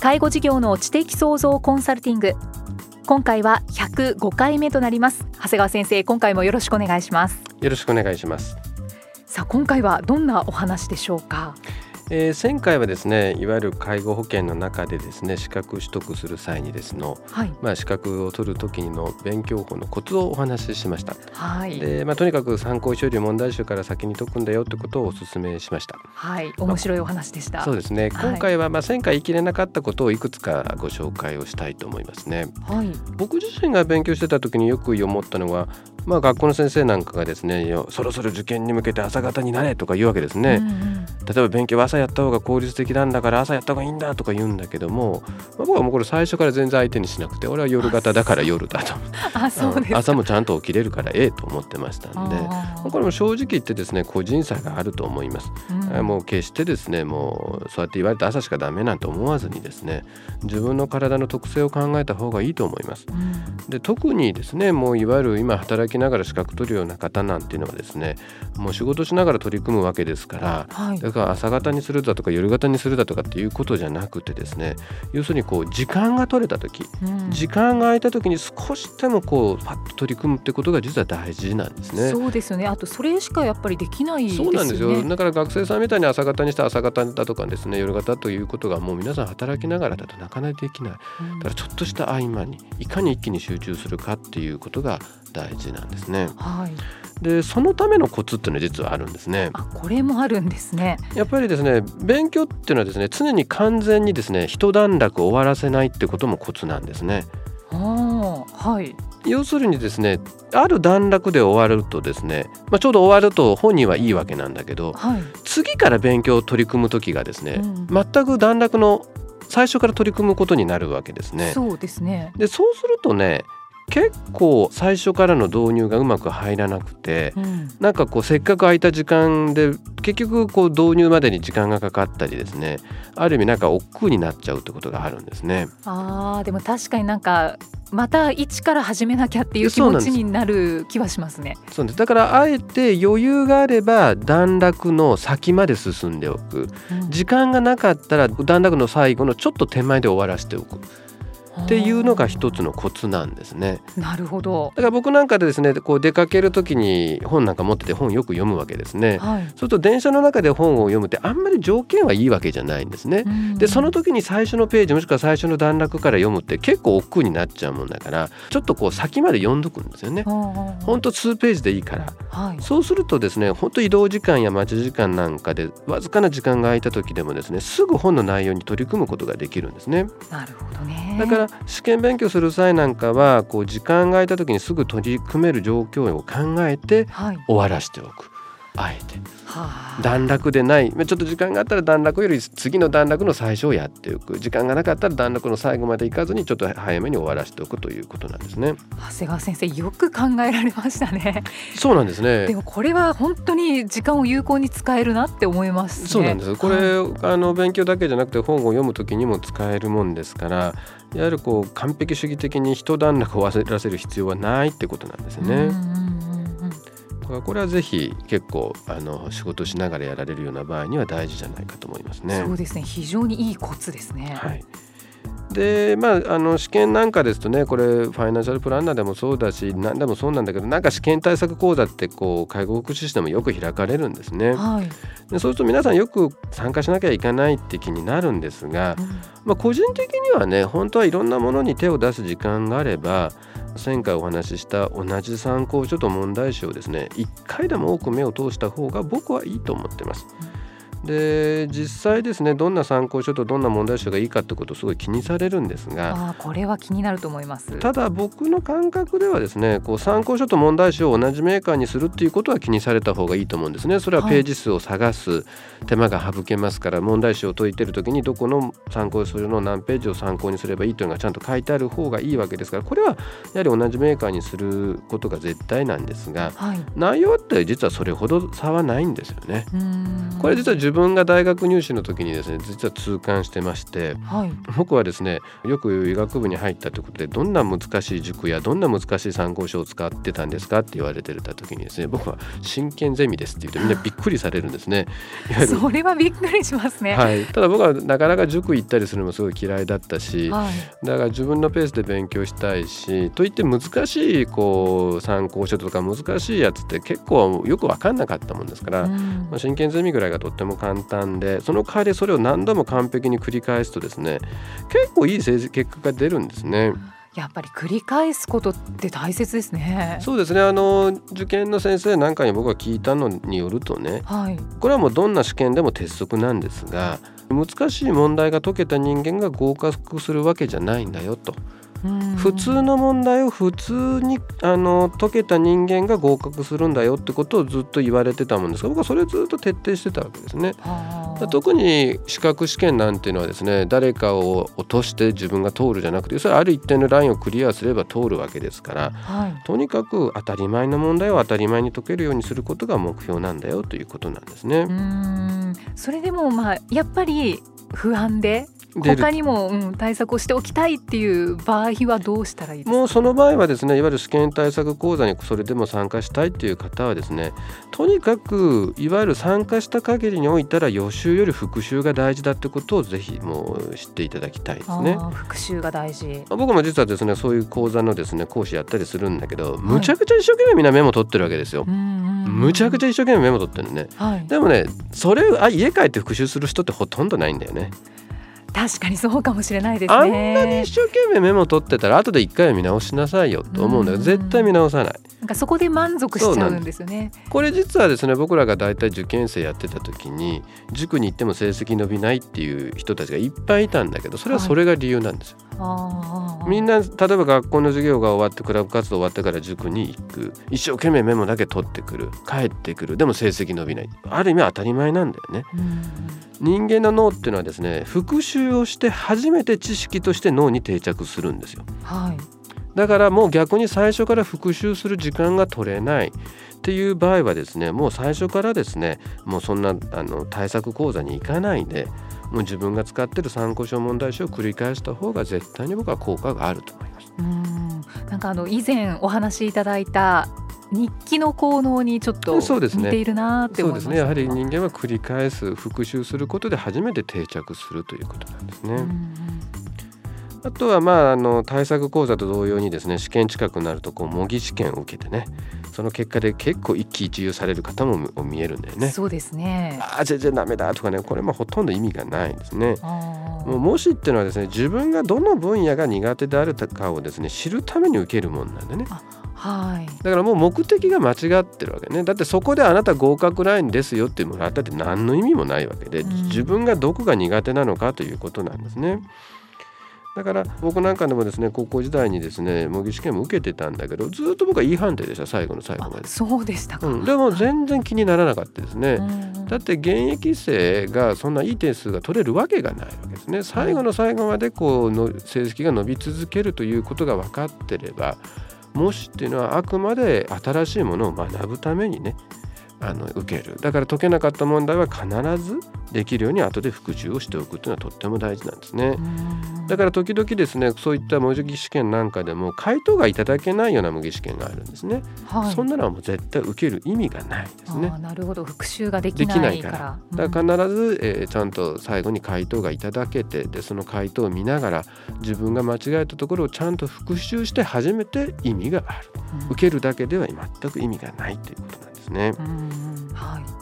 介護事業の知的創造コンサルティング。今回は105回目となります。長谷川先生今回もよろしくお願いします。よろしくお願いします。さあ今回はどんなお話でしょうか？えー、前回はですねいわゆる介護保険の中でですね資格取得する際にですの、はい、まあ、資格を取る時の勉強法のコツをお話ししました。はい、でまあ、とにかく参考書類問題集から先に解くんだよってことをお勧めしました。はい。面白いお話でした、まあ、そうですね。今回はまあ前回言い切れなかったことをいくつかご紹介をしたいと思いますね。はい、僕自身が勉強してた時によく思ったのはまあ、学校の先生なんかがですねそろそろ受験に向けて朝方になれとか言うわけですね、うんうん、例えば勉強は朝やった方が効率的なんだから朝やった方がいいんだとか言うんだけども、まあ、僕はもうこれ最初から全然相手にしなくて俺は夜型だから夜だと。朝もちゃんと起きれるからええと思ってましたんでこれも正直言ってですね個人差があると思います、うん、もう決してですねもうそうやって言われて朝しかダメなんて思わずにですね自分の体の特性を考えた方がいいと思います、うん、で特にですねもういわゆる今働きながら資格取るような方なんていうのはですねもう仕事しながら取り組むわけですから、はい、だから朝方にするだとか夜型にするだとかっていうことじゃなくてですね要するにこう時間が取れた時、うん、時間が空いた時に少しでもこうパッと取り組むってことが実は大事なんですね。そうですよね。あとそれしかやっぱりできない、ね、そうなんですよ。だから学生さんみたいに朝方にして朝方だとかですね夜型ということがもう皆さん働きながらだとなかなかできない、うん、だからちょっとした合間にいかに一気に集中するかっていうことが大事なんですね。はいでそのためのコツっていうのは実はあるんですね。あこれもあるんですね。やっぱりですね勉強っていうのはですね常に完全にですね一段落終わらせないってこともコツなんですね。あはい。要するにですねある段落で終わるとですね、まあ、ちょうど終わると本人はいいわけなんだけど、はい、次から勉強を取り組む時がですね、うん、全く段落の最初から取り組むことになるわけですね。そうですねでそうするとね結構最初からの導入がうまく入らなくて、うん、なんかこうせっかく空いた時間で結局こう導入までに時間がかかったりですねある意味なんか億劫になっちゃうってことがあるんですね。あーでも確かになんかまた一から始めなきゃっていう気持ちになる気はしますね。そうですだからあえて余裕があれば段落の先まで進んでおく、うん、時間がなかったら段落の最後のちょっと手前で終わらせておく。っていうのが一つのコツなんですね。なるほど。だから僕なんかでですね、こう出かける時に本なんか持ってて本よく読むわけですね。はい、そうすると電車の中で本を読むってあんまり条件はいいわけじゃないんですね。でその時に最初のページもしくは最初の段落から読むって結構億劫になっちゃうもんだからちょっとこう先まで読んどくんですよね。本当数ページでいいから、はい、そうするとですね本当移動時間や待ち時間なんかでわずかな時間が空いた時でもですねすぐ本の内容に取り組むことができるんですね。なるほどね。だから試験勉強する際なんかはこう時間が空いた時にすぐ取り組める状況を考えて終わらせておく。あえて、はあ、段落でない。ちょっと時間があったら段落より次の段落の最初をやっておく。時間がなかったら段落の最後までいかずにちょっと早めに終わらせておくということなんですね。長谷川先生よく考えられましたね。そうなんですね。でもこれは本当に時間を有効に使えるなって思います、ね、そうなんです。これ、はい、あの勉強だけじゃなくて本を読む時にも使えるもんですからいわゆるこう完璧主義的に一段落を忘らせる必要はないってことなんですよこれはぜひ結構あの仕事しながらやられるような場合には大事じゃないかと思いますね。そうですね非常にいいコツですね。はいでまああの試験なんかですとねこれファイナンシャルプランナーでもそうだし何でもそうなんだけどなんか試験対策講座ってこう介護福祉士でもよく開かれるんですね。はい、でそうすると皆さんよく参加しなきゃいけないって気になるんですが、うん、まあ、個人的にはね本当はいろんなものに手を出す時間があれば前回お話しした同じ参考書と問題集をですね1回でも多く目を通した方が僕はいいと思ってます。うんで実際ですねどんな参考書とどんな問題集がいいかってことをすごい気にされるんですがあこれは気になると思います。ただ僕の感覚ではですねこう参考書と問題集を同じメーカーにするっていうことは気にされた方がいいと思うんですね。それはページ数を探す手間が省けますから、はい、問題集を解いてる時にどこの参考書の何ページを参考にすればいいというのがちゃんと書いてある方がいいわけですからこれはやはり同じメーカーにすることが絶対なんですが、はい、内容って実はそれほど差はないんですよね。これ実は自分が大学入試の時にですね実は痛感してまして、はい、僕はですねよく医学部に入ったということでどんな難しい塾やどんな難しい参考書を使ってたんですかって言われてた時にですね僕は真剣ゼミですって言ってみんなびっくりされるんですね。それはびっくりしますね、はい、ただ僕はなかなか塾行ったりするのもすごい嫌いだったし、はい、だから自分のペースで勉強したいしといって難しいこう参考書とか難しいやつって結構よく分かんなかったもんですから、うん、まあ、真剣ゼミぐらいがとっても簡単んでその代わりそれを何度も完璧に繰り返すとですね結構いい成績結果が出るんですね。やっぱり繰り返すことって大切ですね。そうですね。あの受験の先生なんかに僕が聞いたのによるとね、はい、これはもうどんな試験でも鉄則なんですが、難しい問題が解けた人間が合格するわけじゃないんだよと。普通の問題を普通にあの解けた人間が合格するんだよってことをずっと言われてたもんですが僕はそれをずっと徹底してたわけですね。特に資格試験なんていうのはですね誰かを落として自分が通るじゃなくてそれはある一定のラインをクリアすれば通るわけですから、はい、とにかく当たり前の問題を当たり前に解けるようにすることが目標なんだよということなんですね。うんそれでもまあやっぱり不安で他にも、うん、対策をしておきたいっていう場合はどうしたらいいもうその場合はですねいわゆる試験対策講座にそれでも参加したいっていう方はですねとにかくいわゆる参加した限りにおいたら予習より復習が大事だってことをぜひもう知っていただきたいですね。復習が大事。僕も実はですねそういう講座のですね講師やったりするんだけど、はい、むちゃくちゃ一生懸命みんなメモ取ってるわけですよ。むちゃくちゃ一生懸命メモ取ってるね、はい、でもねそれをあ家帰って復習する人ってほとんどないんだよね。確かにそうかもしれないですね。あんなに一生懸命メモ取ってたら後で一回は見直しなさいよと思うんだけど絶対見直さない。なんかそこで満足しちゃうんですよね。これ実はですね僕らが大体受験生やってた時に塾に行っても成績伸びないっていう人たちがいっぱいいたんだけどそれはそれが理由なんですよ、はい、みんな例えば学校の授業が終わってクラブ活動終わってから塾に行く。一生懸命メモだけ取ってくる。帰ってくる。でも成績伸びない。ある意味当たり前なんだよね、人間の脳っていうのはですね復習をして初めて知識として脳に定着するんですよ。はい、だからもう逆に最初から復習する時間が取れないっていう場合はですねもう最初からですねもうそんなあの対策講座に行かないでもう自分が使ってる参考書問題集を繰り返した方が絶対に僕は効果があると思います。うんなんかあの以前お話しいただいた日記の効能にちょっと似ているなって思います、ね、そうですね。やはり人間は繰り返す復習することで初めて定着するということなんですね。あとはまああの対策講座と同様にですね試験近くなるとこう模擬試験を受けてねその結果で結構一喜一憂される方も見えるんだよね。そうですね。ああ全然ダメだとかねこれもほとんど意味がないんですね。もう模試っていうのはですね自分がどの分野が苦手であるかをですね知るために受けるもんなんでね。はい、だからもう目的が間違ってるわけねだってそこであなた合格ラインですよってもらったって何の意味もないわけで、うん、自分がどこが苦手なのかということなんですね。だから僕なんかでもですね高校時代にですね模擬試験も受けてたんだけどずっと僕は E 判定でした最後の最後まで。そうでしたか、うん、でも全然気にならなかったですね。だって現役生がそんないい点数が取れるわけがないわけですね。最後の最後までこうの成績が伸び続けるということが分かってれば模試っていうのはあくまで新しいものを学ぶためにねあの受ける。だから解けなかった問題は必ずできるように後で復習をしておくというのはとっても大事なんですね。だから時々ですねそういった模擬試験なんかでも回答がいただけないような模擬試験があるんですね、はい、そんなのはもう絶対受ける意味がないですね。なるほど。復習ができないから。だから必ず、えー、ちゃんと最後に回答がいただけてでその回答を見ながら自分が間違えたところをちゃんと復習して初めて意味がある、うん、受けるだけでは全く意味がないということなんですね。はい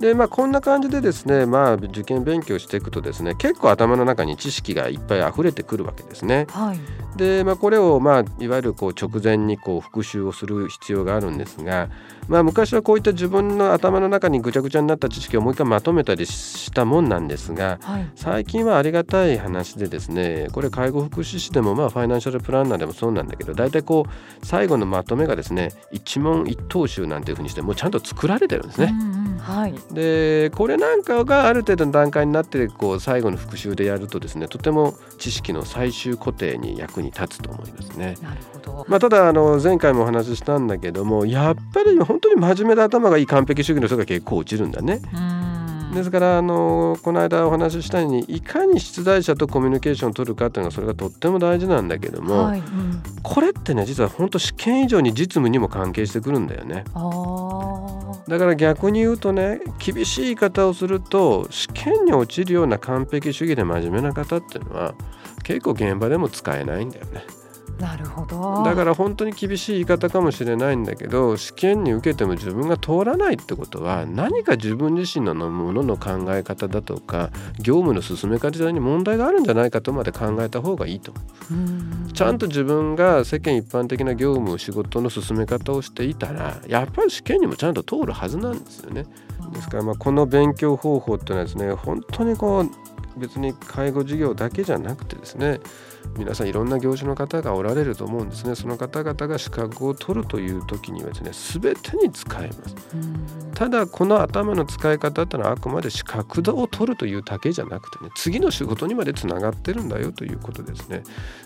でまあこんな感じでですねまあ受験勉強していくとですね結構頭の中に知識がいっぱい溢れてくるわけですね。はい、でまあこれをまあいわゆるこう直前にこう復習をする必要があるんですが、まあ昔はこういった自分の頭の中にぐちゃぐちゃになった知識をもう一回まとめたりしたもんなんですが、はい、最近はありがたい話でですねこれ介護福祉士でもまあファイナンシャルプランナーでもそうなんだけど大体こう最後のまとめがですね一問一答集なんていうふうにしてもうちゃんと作られてるんですね。うんうんはい、でこれなんかがある程度の段階になってこう最後の復習でやるとですねとても知識の最終固定に役に立つと思いますね。なるほどまあ、ただあの前回もお話ししたんだけどもやっぱり本当に真面目で頭がいい完璧主義の人が結構落ちるんだね。うんですからあのこの間お話ししたようにいかに出題者とコミュニケーションを取るかっていうのはそれがとっても大事なんだけども、はいうん、これってね実は本当試験以上に実務にも関係してくるんだよね。だから逆に言うとね厳しい言い方をすると試験に落ちるような完璧主義で真面目な方っていうのは結構現場でも使えないんだよね。なるほど。だから本当に厳しい言い方かもしれないんだけど試験に受けても自分が通らないってことは何か自分自身のものの考え方だとか業務の進め方に問題があるんじゃないかとまで考えた方がいいと。ちゃんと自分が世間一般的な業務仕事の進め方をしていたらやっぱり試験にもちゃんと通るはずなんですよね。ですからまあこの勉強方法っていうのはですね本当にこう別に介護事業だけじゃなくてですね皆さんいろんな業種の方がおられると思うんですね。その方々が資格を取るという時にはですね全てに使えます。ただこの頭の使い方ってのはあくまで資格を取るというだけじゃなくてね次の仕事にまでつながってるんだよということですね。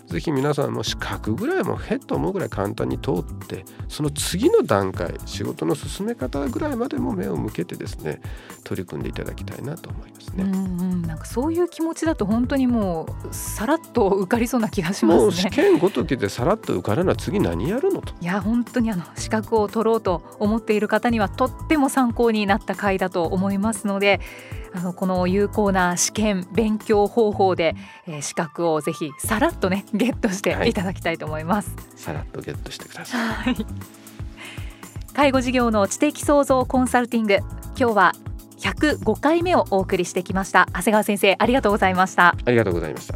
是非皆さんも資格ぐらいもへっと思うぐらい簡単に通ってその次の段階仕事の進め方ぐらいまでも目を向けてですね取り組んでいただきたいなと思いますね。うんうん、なんかそういう気持ちだと本当にもうさらっと受かりそうな気がしますね。試験ごときでさらっと受からな次何やるのと。いや本当にあの資格を取ろうと思っている方にはとっても参考になった回だと思いますので。あのこの有効な試験勉強方法で、えー、資格をぜひさらっとねゲットしていただきたいと思います。はい、さらっとゲットしてください。はい、介護事業の知的創造コンサルティング今日は105回目をお送りしてきました長谷川先生ありがとうございましたありがとうございました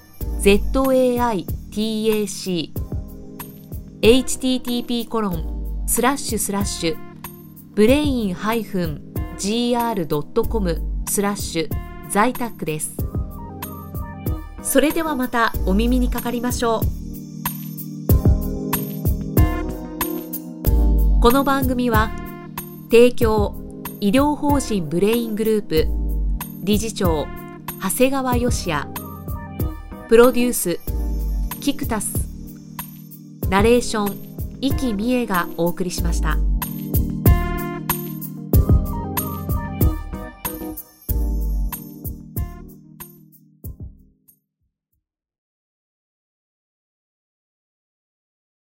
zaitac http コロンスラッシュスラッシュブレイン gr.com スラッシュ在宅です。それではまたお耳にかかりましょう。この番組は提供医療法人ブレイングループ理事長長谷川義也プロデュースキクタスナレーション生きみえがお送りしました。